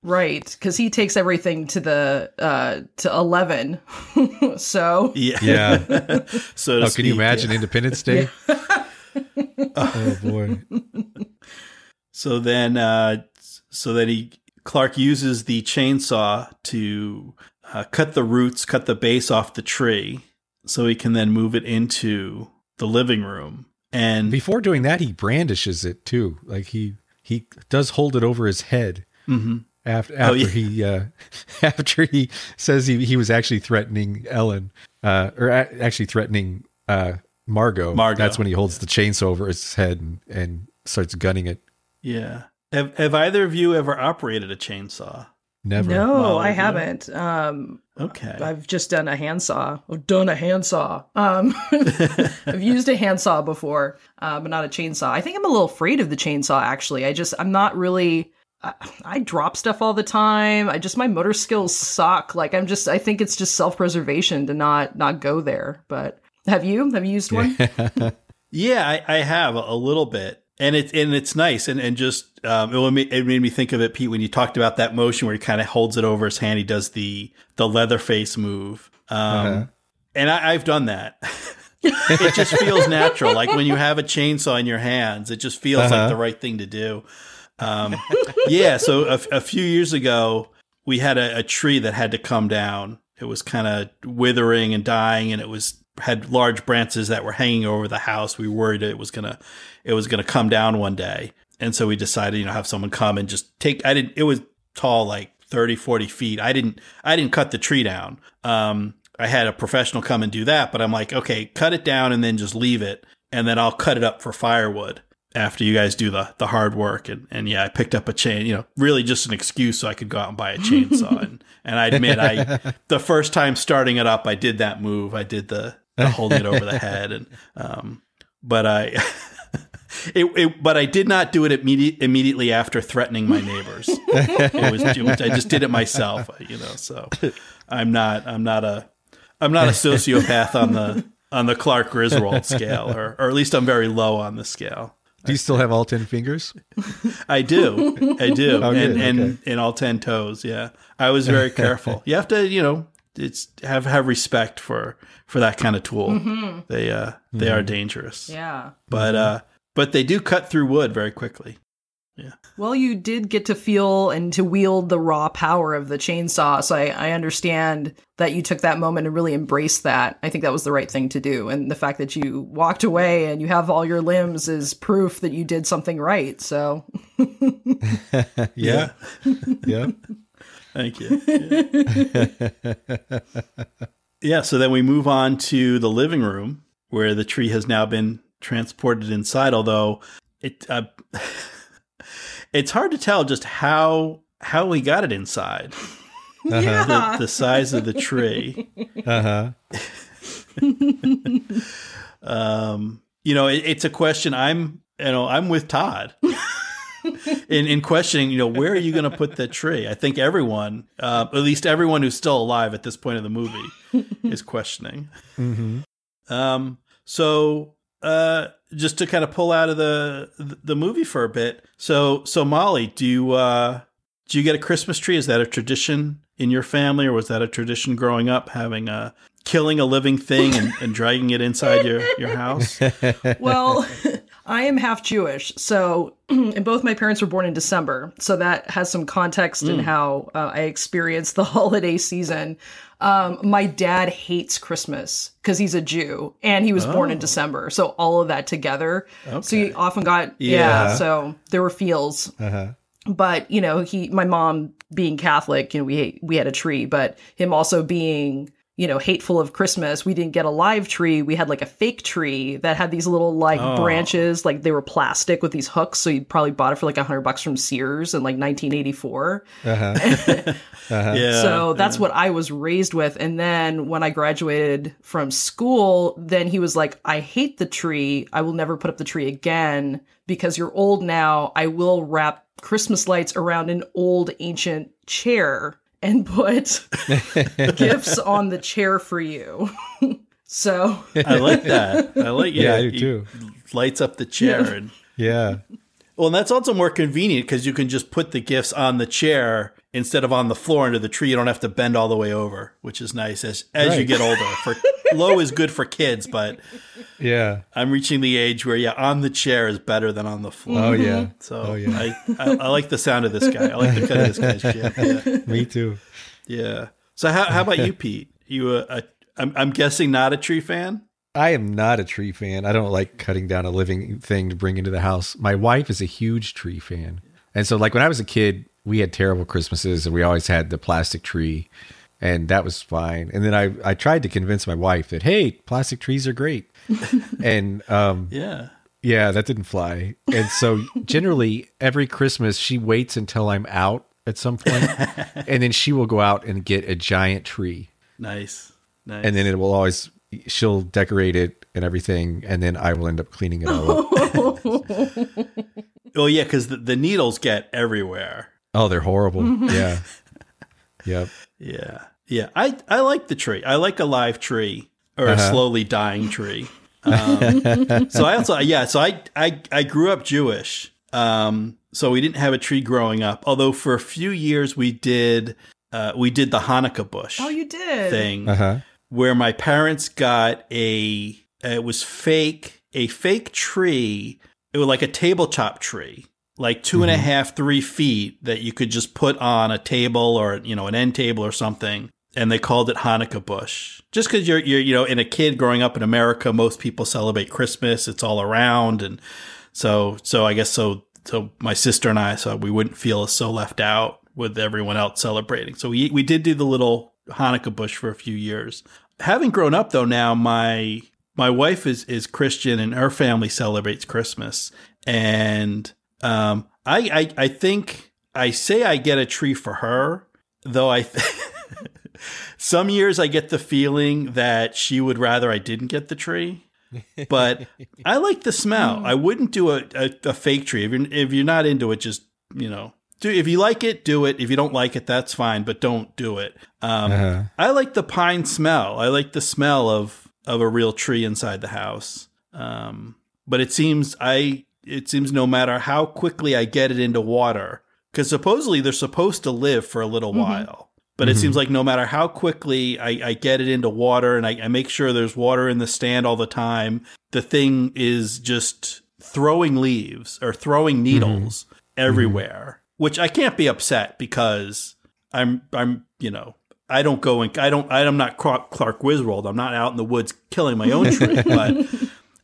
Right, because he takes everything to the uh to eleven. so Yeah, Yeah. so to Oh, can you imagine yeah. Independence Day? oh boy. So then, uh, so that he Clark uses the chainsaw to uh, cut the roots, cut the base off the tree, so he can then move it into the living room. And Before doing that, he brandishes it too. Like he he does hold it over his head Mhm. after after Oh, yeah. he uh, after he says he he was actually threatening Ellen, uh, or a- actually threatening uh, Margot. Margot, That's when he holds the chainsaw over his head and, and starts gunning it. yeah, have have either of you ever operated a chainsaw? Never. no, Well, I haven't. Um, Okay, I've just done a handsaw. I've done a handsaw. Um, I've used a handsaw before, uh, but not a chainsaw. I think I'm a little afraid of the chainsaw. Actually, I just I'm not really. I, I drop stuff all the time. I just my motor skills suck. Like I'm just. I think it's just self preservation to not not go there. But have you have you used one? Yeah, I, I have a, a little bit, and it's and it's nice, and and just um, it, made, it made me think of it, Pete, when you talked about that motion where he kind of holds it over his hand. He does the the Leatherface move, um, Uh-huh. and I, I've done that. it just feels natural, like when you have a chainsaw in your hands, it just feels Uh-huh. like the right thing to do. Um, yeah, so a, a few years ago, we had a, a tree that had to come down. It was kind of withering and dying, and it was had large branches that were hanging over the house. We worried it was gonna it was gonna come down one day, and so we decided, you know, have someone come and just take. I didn't. It was tall, like 30, 40 feet. I didn't. I didn't cut the tree down. Um, I had a professional come and do that, but I'm like, okay, cut it down and then just leave it, and then I'll cut it up for firewood after you guys do the the hard work and and yeah I picked up a chain you know really just an excuse so I could go out and buy a chainsaw and and I admit I the first time starting it up I did that move I did the, the holding it over the head and um but I it, it but I did not do it immediate, immediately after threatening my neighbors it was, it was I just did it myself you know so I'm not I'm not a I'm not a sociopath on the on the Clark Griswold scale or or at least I'm very low on the scale Do you still have all 10 fingers? I do. I do. Oh, and good, and and all 10 toes, yeah. I was very careful. you have to, you know, it's have have respect for for that kind of tool. They uh they are dangerous. Yeah. But uh but they do cut through wood very quickly. Yeah. Well, you did get to feel and to wield the raw power of the chainsaw. So I, I understand that you took that moment and really embraced that. I think that was the right thing to do. And the fact that you walked away and you have all your limbs is proof that you did something right. So yeah. yeah. Thank you. Yeah. Yeah, so then we move on to the living room where the tree has now been transported inside, although it uh, it's hard to tell just how how we got it inside. yeah. The, the size of the tree. Uh huh. Um, you know, it, it's a question I'm you know, I'm with Todd. In in questioning, you know, where are you going to put the tree? I think everyone, uh, at least everyone who's still alive at this point of the movie, is questioning. Mm-hmm. Um, so uh, just to kind of pull out of the the movie for a bit. So so Molly, do you uh, do you get a Christmas tree? Is that a tradition in your family, or was that a tradition growing up, having a killing a living thing and, and dragging it inside your your house? well, I am half Jewish, so and both my parents were born in December, so that has some context in how uh, I experienced the holiday season. Um, my dad hates Christmas because he's a Jew and he was born in December, so all of that together. So he often got yeah. Yeah. So there were feels, Uh huh. but you know he my mom being catholic you know we we had a tree but him also being you know hateful of christmas we didn't get a live tree we had like a fake tree that had these little like Oh. branches like they were plastic with these hooks so you probably bought it for like a hundred bucks from sears in like 1984 Uh huh. uh-huh. Yeah. so that's what I was raised with. And then when I graduated from school, then he was like, I hate the tree. I will never put up the tree again because you're old now. I will wrap Christmas lights around an old ancient chair and put gifts on the chair for you. so I like that. I like Yeah, yeah. I do too. Lights up the chair and Yeah. Well, and that's also more convenient because you can just put the gifts on the chair instead of on the floor under the tree. You don't have to bend all the way over, which is nice as as you get older. For low is good for kids, but Yeah. I'm reaching the age where yeah, on the chair is better than on the floor. Oh yeah. So Oh, yeah. I, I I like the sound of this guy. I like the cut of this guy's jib. Yeah. Me too. yeah. So how how about you, Pete? You a, a I'm I'm guessing not a tree fan. I am not a tree fan. I don't like cutting down a living thing to bring into the house. My wife is a huge tree fan. And so like when I was a kid, we had terrible Christmases and we always had the plastic tree and that was fine. And then I I tried to convince my wife that hey, plastic trees are great. and um Yeah. yeah, that didn't fly. And so generally every Christmas she waits until I'm out at some point and then she will go out and get a giant tree Nice. Nice. and then it will always she'll decorate it and everything and then i will end up cleaning it all up oh yeah, because the, the needles get everywhere. Oh they're horrible yeah yep Yeah. Yeah. I, I like the tree. I like a live tree or a Uh-huh. slowly dying tree. Um, so I also, yeah, so I, I, I grew up Jewish. Um, so we didn't have a tree growing up, although for a few years we did, uh, we did the Hanukkah bush Oh, you did. thing uh-huh where my parents got a, it was fake, a fake tree. It was like a tabletop tree, like two and a mm-hmm. half, three feet that you could just put on a table or, you know, an end table or something. And they called it Hanukkah bush. Just because you're, you're, you know, in a kid growing up in America, most people celebrate Christmas. It's all around. And so, so I guess so, so my sister and I, so we wouldn't feel so left out with everyone else celebrating. So we, we did do the little Hanukkah bush for a few years. Having grown up though, now my, my wife is, is Christian and her family celebrates Christmas. And, um, I, I, I think I say I get a tree for her, though I, some years I get the feeling that she would rather I didn't get the tree. But I like the smell. I wouldn't do a, a, a fake tree. If you're, if you're not into it, just, you know, do, if you like it, do it. If you don't like it, that's fine, but don't do it. Um, Uh-huh. I like the pine smell. I like the smell of, of a real tree inside the house. Um, but it seems I, it seems no matter how quickly I get it into water, because supposedly they're supposed to live for a little mm-hmm. while. But it seems mm-hmm. like no matter how quickly I, I get it into water and I, I make sure there's water in the stand all the time, the thing is just throwing leaves or throwing mm-hmm. needles everywhere. Which I can't be upset because I'm I'm you know I don't go and I don't I'm not Clark, Clark Griswold. I'm not out in the woods killing my own tree, but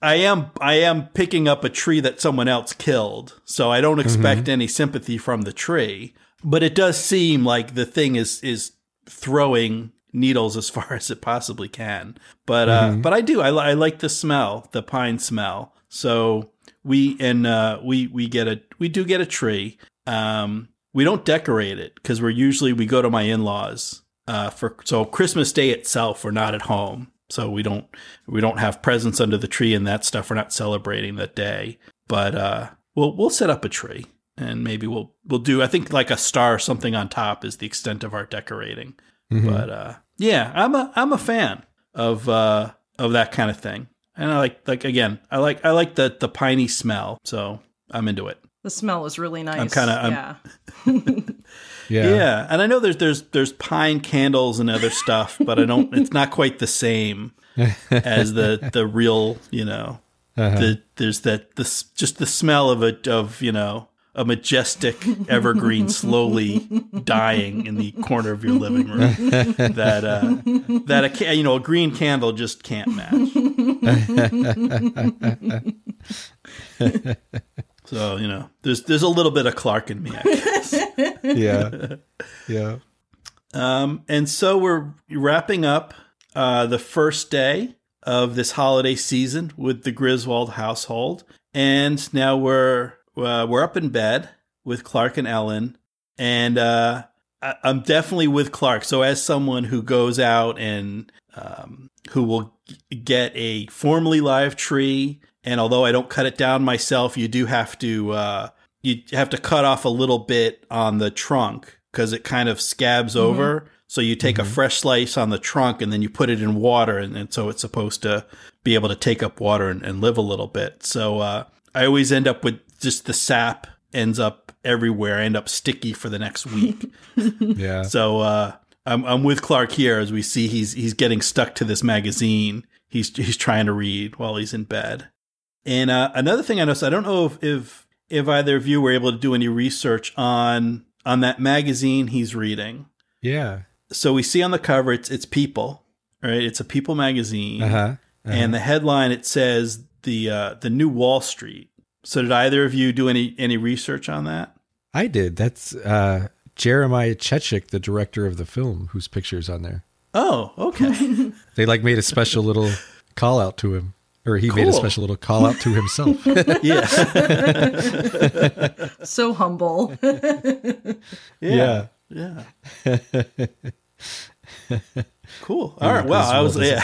I am I am picking up a tree that someone else killed. So I don't expect any sympathy from the tree. But it does seem like the thing is is throwing needles as far as it possibly can. But uh but I do I, I like the smell, the pine smell. So we and uh we we get a we do get a tree. Um we don't decorate it because we're usually we go to my in-laws uh, for so Christmas Day itself, we're not at home, so we don't we don't have presents under the tree and that stuff. We're not celebrating that day, but uh, we'll we'll set up a tree and maybe we'll we'll do. I think like a star or something on top is the extent of our decorating. But uh, yeah, I'm a I'm a fan of uh, of that kind of thing, and I like like again, I like I like the the piney smell, so I'm into it. The smell is really nice. I'm kinda- yeah. Yeah. Yeah. and I know there's there's there's pine candles and other stuff, but I don't. It's not quite the same as the the real. You know, the there's that this just the smell of a of you know a majestic evergreen slowly dying in the corner of your living room that uh that a you know a green candle just can't match. so you know, there's there's a little bit of Clark in me. I guess. Yeah. Yeah. Um, and so we're wrapping up uh, the first day of this holiday season with the Griswold household, and now we're uh, we're up in bed with Clark and Ellen, and uh, I- I'm definitely with Clark. So as someone who goes out and um, who will get a formally live tree, and although I don't cut it down myself, you do have to uh, you have to cut off a little bit on the trunk because it kind of scabs over. So you take a fresh slice on the trunk and then you put it in water, and, and so it's supposed to be able to take up water and, and live a little bit. So uh, I always end up with just the sap ends up everywhere, I end up sticky for the next week. Yeah. So uh, I'm I'm with Clark here as we see he's he's getting stuck to this magazine. He's he's trying to read while he's in bed. And uh, another thing I noticed, I don't know if, if if either of you were able to do any research on on that magazine he's reading. Yeah. So we see on the cover it's it's People, right? It's a People magazine, Uh huh. and the headline it says the uh, the new Wall Street. So did either of you do any any research on that? I did. That's uh, Jeremiah Chechik, the director of the film, whose picture's on there. Oh, okay. They like made a special little call out to him, or he made a special little call out to himself. yeah. So humble. Yeah. Yeah. cool. All right. Well, I was yeah.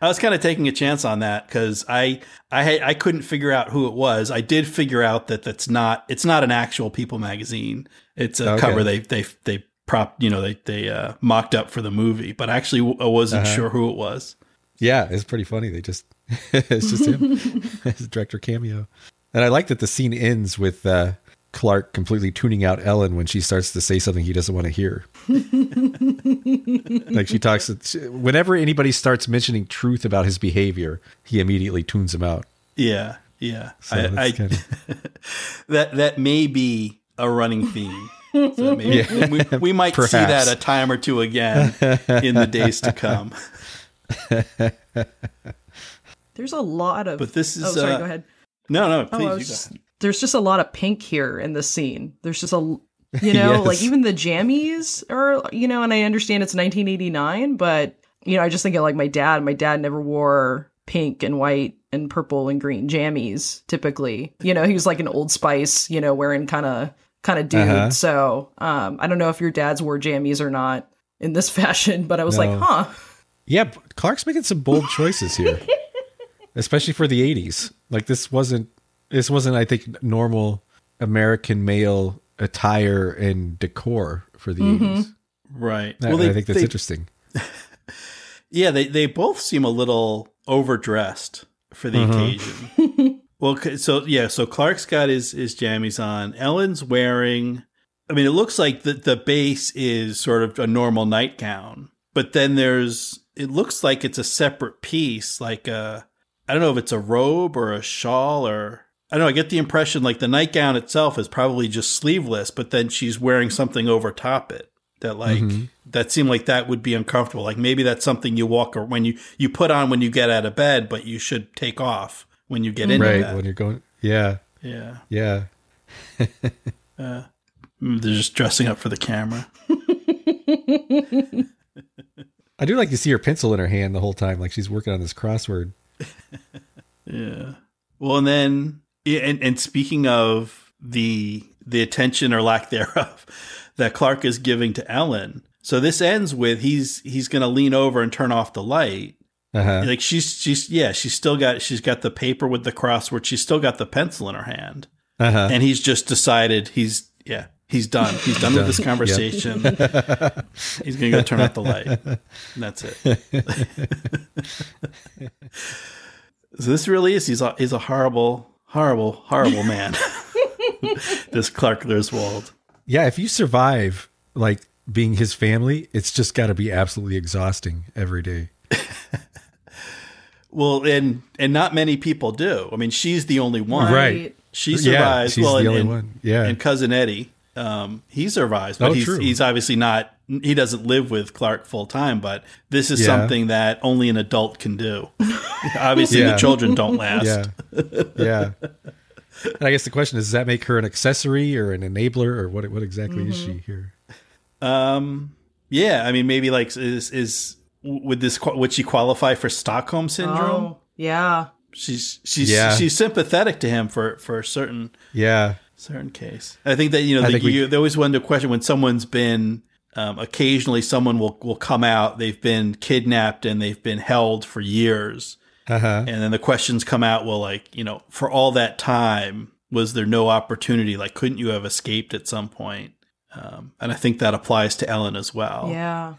I was kind of taking a chance on that because I I I couldn't figure out who it was. I did figure out that that's not it's not an actual People magazine. It's a Okay. cover they they they prop you know they they uh, mocked up for the movie, but actually I wasn't Uh-huh. sure who it was. yeah, it's pretty funny. They just it's just him, his director cameo, and I like that the scene ends with uh, Clark completely tuning out Ellen when she starts to say something he doesn't want to hear. like she talks whenever anybody starts mentioning truth about his behavior, he immediately tunes him out. Yeah. Yeah. So I, I kinda- that that may be a running theme. So maybe Yeah. we, we might see that a time or two again in the days to come. There's a lot of. But this is, Oh, sorry. uh, go ahead. No, no, Oh, please. I you was go just- there's just a lot of pink here in this scene. There's just a, you know, Yes. like even the jammies are, you know, and I understand it's 1989, but you know, I just think of like my dad. My dad never wore pink and white and purple and green jammies typically. You know, he was like an Old Spice, you know, wearing kind of kind of dude. Uh-huh. So um, I don't know if your dad's wore jammies or not in this fashion, but I was like, huh. Yeah, Clark's making some bold choices here, especially for the '80s. Like this wasn't this wasn't I think normal American male attire and decor for the '80s. Right. I- I think that's they- interesting. Yeah, they, they both seem a little overdressed for the Mm-hmm. occasion. Well, so yeah, so Clark's got his his jammies on. Ellen's wearing. I mean, it looks like the the base is sort of a normal nightgown, but then there's. It looks like it's a separate piece, like a. I don't know if it's a robe or a shawl or. I don't know. I get the impression like the nightgown itself is probably just sleeveless, but then she's wearing something over top it that like Mhm. that seemed like that would be uncomfortable. Like maybe that's something you walk or when you you put on when you get out of bed, but you should take off when you get into right bed. when you're going. Yeah, Yeah. yeah. Uh, mm, they're just dressing up for the camera. I do like to see her pencil in her hand the whole time, like she's working on this crossword. Yeah. Well, and then and and speaking of the the attention or lack thereof that Clark is giving to Ellen. So this ends with he's he's going to lean over and turn off the light. Uh-huh. Like she's she's yeah, she's still got she's got the paper with the crossword. She's still got the pencil in her hand. Uh-huh. and he's just decided he's yeah. He's done. He's done with this conversation. He's gonna go turn out the light. And that's it. So this really is he's a, he's a horrible horrible horrible man. This clark Griswold. Yeah, if you survive like being his family, it's just got to be absolutely exhausting every day. well and and not many people do. I mean she's the only one. Right. She Yeah, survives she's well the and, only and- one. Yeah. and cousin eddie um he survives but Oh, he's true. he's obviously not he doesn't live with clark full time but this is Yeah. something that only an adult can do obviously the children don't last Yeah, yeah. And I guess the question is: Does that make her an accessory or an enabler, or what? What exactly is she here? um yeah i mean maybe like is is would this qua- would she qualify for stockholm syndrome Oh, yeah. She's she's Yeah. she's sympathetic to him for for a certain Yeah, certain case. I think that you know I the, think we- you, they always wonder question when someone's been um, occasionally someone will will come out they've been kidnapped and they've been held for years uh huh. and then the questions come out well like you know for all that time was there no opportunity like couldn't you have escaped at some point um, and I think that applies to Ellen as well Yeah.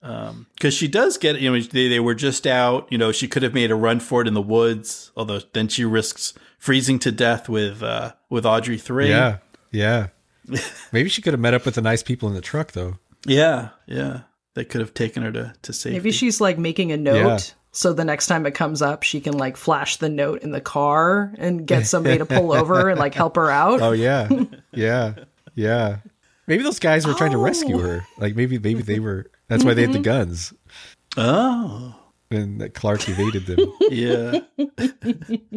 Because she does get you know they, they were just out you know she could have made a run for it in the woods although then she risks freezing to death with uh with Audrey 3 Yeah, yeah. Maybe she could have met up with the nice people in the truck, though. Yeah, yeah. They could have taken her to, to safety. Maybe she's like making a note. Yeah. So the next time it comes up, she can like flash the note in the car and get somebody to pull over and like help her out. Oh yeah, yeah, yeah. Maybe those guys were trying to rescue Oh. her. Like maybe maybe they were. That's why they had the guns, Oh, and that Clark evaded them. yeah.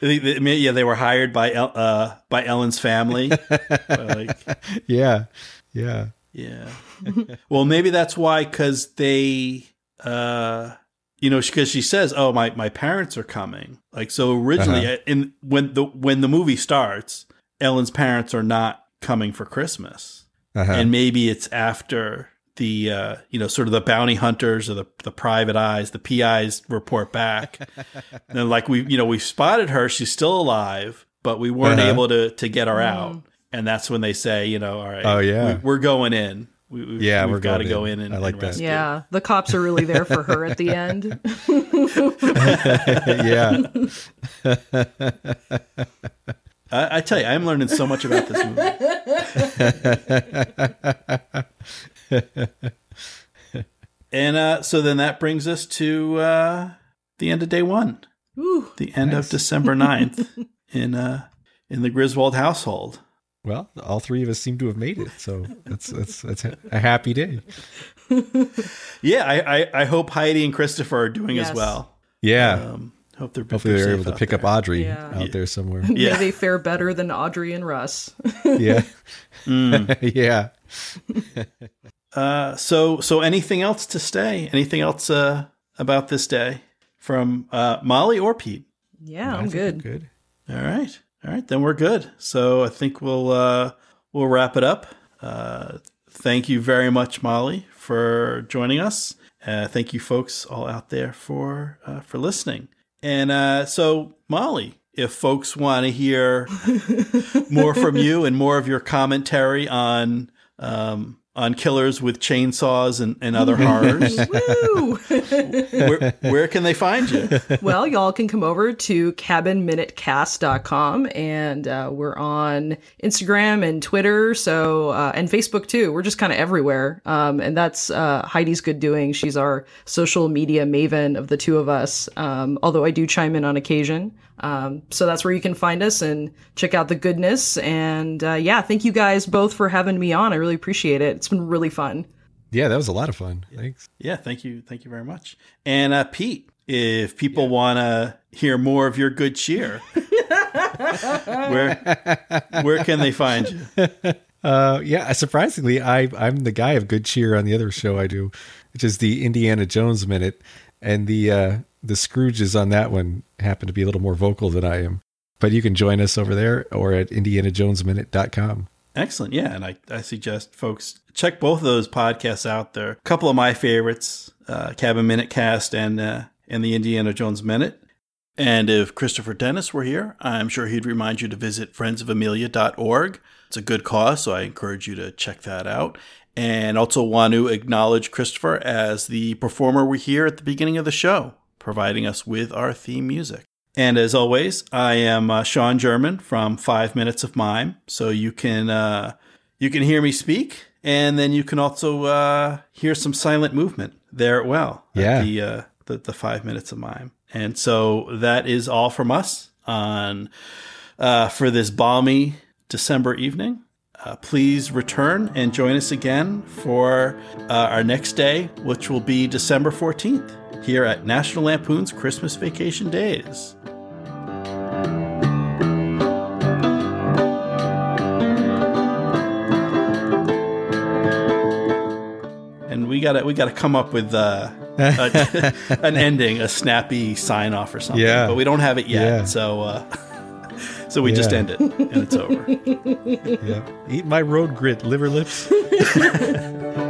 They- they- I mean, yeah, they were hired by El- uh by Ellen's family. like, yeah, yeah. yeah. well, maybe that's why because they, uh, you know, because she says, "Oh, my my parents are coming." Like so, originally, Uh-huh. in when the when the movie starts, Ellen's parents are not coming for Christmas. Uh-huh. and maybe it's after the uh, you know sort of the bounty hunters or the the private eyes, the PIs report back, and like we you know we've spotted her, she's still alive, but we weren't Uh-huh. able to to get her out, and that's when they say you know all right, Oh, yeah. we, are going in, we, we, Yeah, we've we're got to go in. in and I like and that. Yeah, the cops are really there for her at the end. yeah, I, I tell you, I'm learning so much about this movie. and uh, so then that brings us to uh, the end of day one. Ooh, the end Nice. of December 9th in uh in the Griswold household. Well, all three of us seem to have made it, so that's that's that's a happy day. Yeah, I, I, I hope Heidi and Christopher are doing as well. Yeah, Um, hope they're hopefully they're they're able to out pick up. Audrey Yeah. out there somewhere. Yeah. may they fare better than Audrey and Russ. Yeah, Mm. yeah. Uh, so so anything else to stay? Anything else uh, about this day from uh, Molly or Pete? Yeah, I I'm think we're good. Good. All right, all right, then we're good. So I think we'll uh, we'll wrap it up. Uh, thank you very much, Molly, for joining us. Uh, thank you, folks, all out there for uh, for listening. And uh, so, Molly, if folks want to hear more from you and more of your commentary on um, on killers with chainsaws and, and other horrors, where, where can they find you? well, y'all can come over to cabinminutecast.com and uh, we're on Instagram and Twitter, so uh, and Facebook too. We're just kind of everywhere. Um, and that's uh, Heidi's good doing. She's our social media maven of the two of us. Um, although I do chime in on occasion. Um, so that's where you can find us and check out the goodness. And uh, yeah, thank you guys both for having me on. I really appreciate it. It's been really fun. Yeah, that was a lot of fun. Thanks. Yeah, thank you, thank you very much. And uh, Pete, if people want to hear more of your good cheer, where where can they find you? Uh, yeah, surprisingly, I I'm the guy of good cheer on the other show I do, which is the Indiana Jones Minute, and the uh, the Scrooges on that one happen to be a little more vocal than I am. But you can join us over there or at indianajonesminute.com. Excellent. Yeah. And I, I suggest folks check both of those podcasts out. They're a couple of my favorites, uh, Cabin Minute Cast and, uh, and the Indiana Jones Minute. And if Christopher Dennis were here, I'm sure he'd remind you to visit friendsofamelia.org. It's a good cause, so I encourage you to check that out. And also want to acknowledge Christopher as the performer we hear at the beginning of the show, providing us with our theme music. And as always, I am uh, Sean German from Five Minutes of Mime. So you can uh, you can hear me speak, and then you can also uh, hear some silent movement there. Well, Yeah. the, uh, the the Five Minutes of Mime. And so that is all from us on uh, for this balmy December evening. Uh, please return and join us again for uh, our next day, which will be December 14th, here at National Lampoon's Christmas Vacation Days. And we gotta we gotta come up with uh, a, an ending, a snappy sign off or something. Yeah. But we don't have it yet, Yeah. so uh, so we just end it and it's over. Yeah. Eat my road grit, liver lips.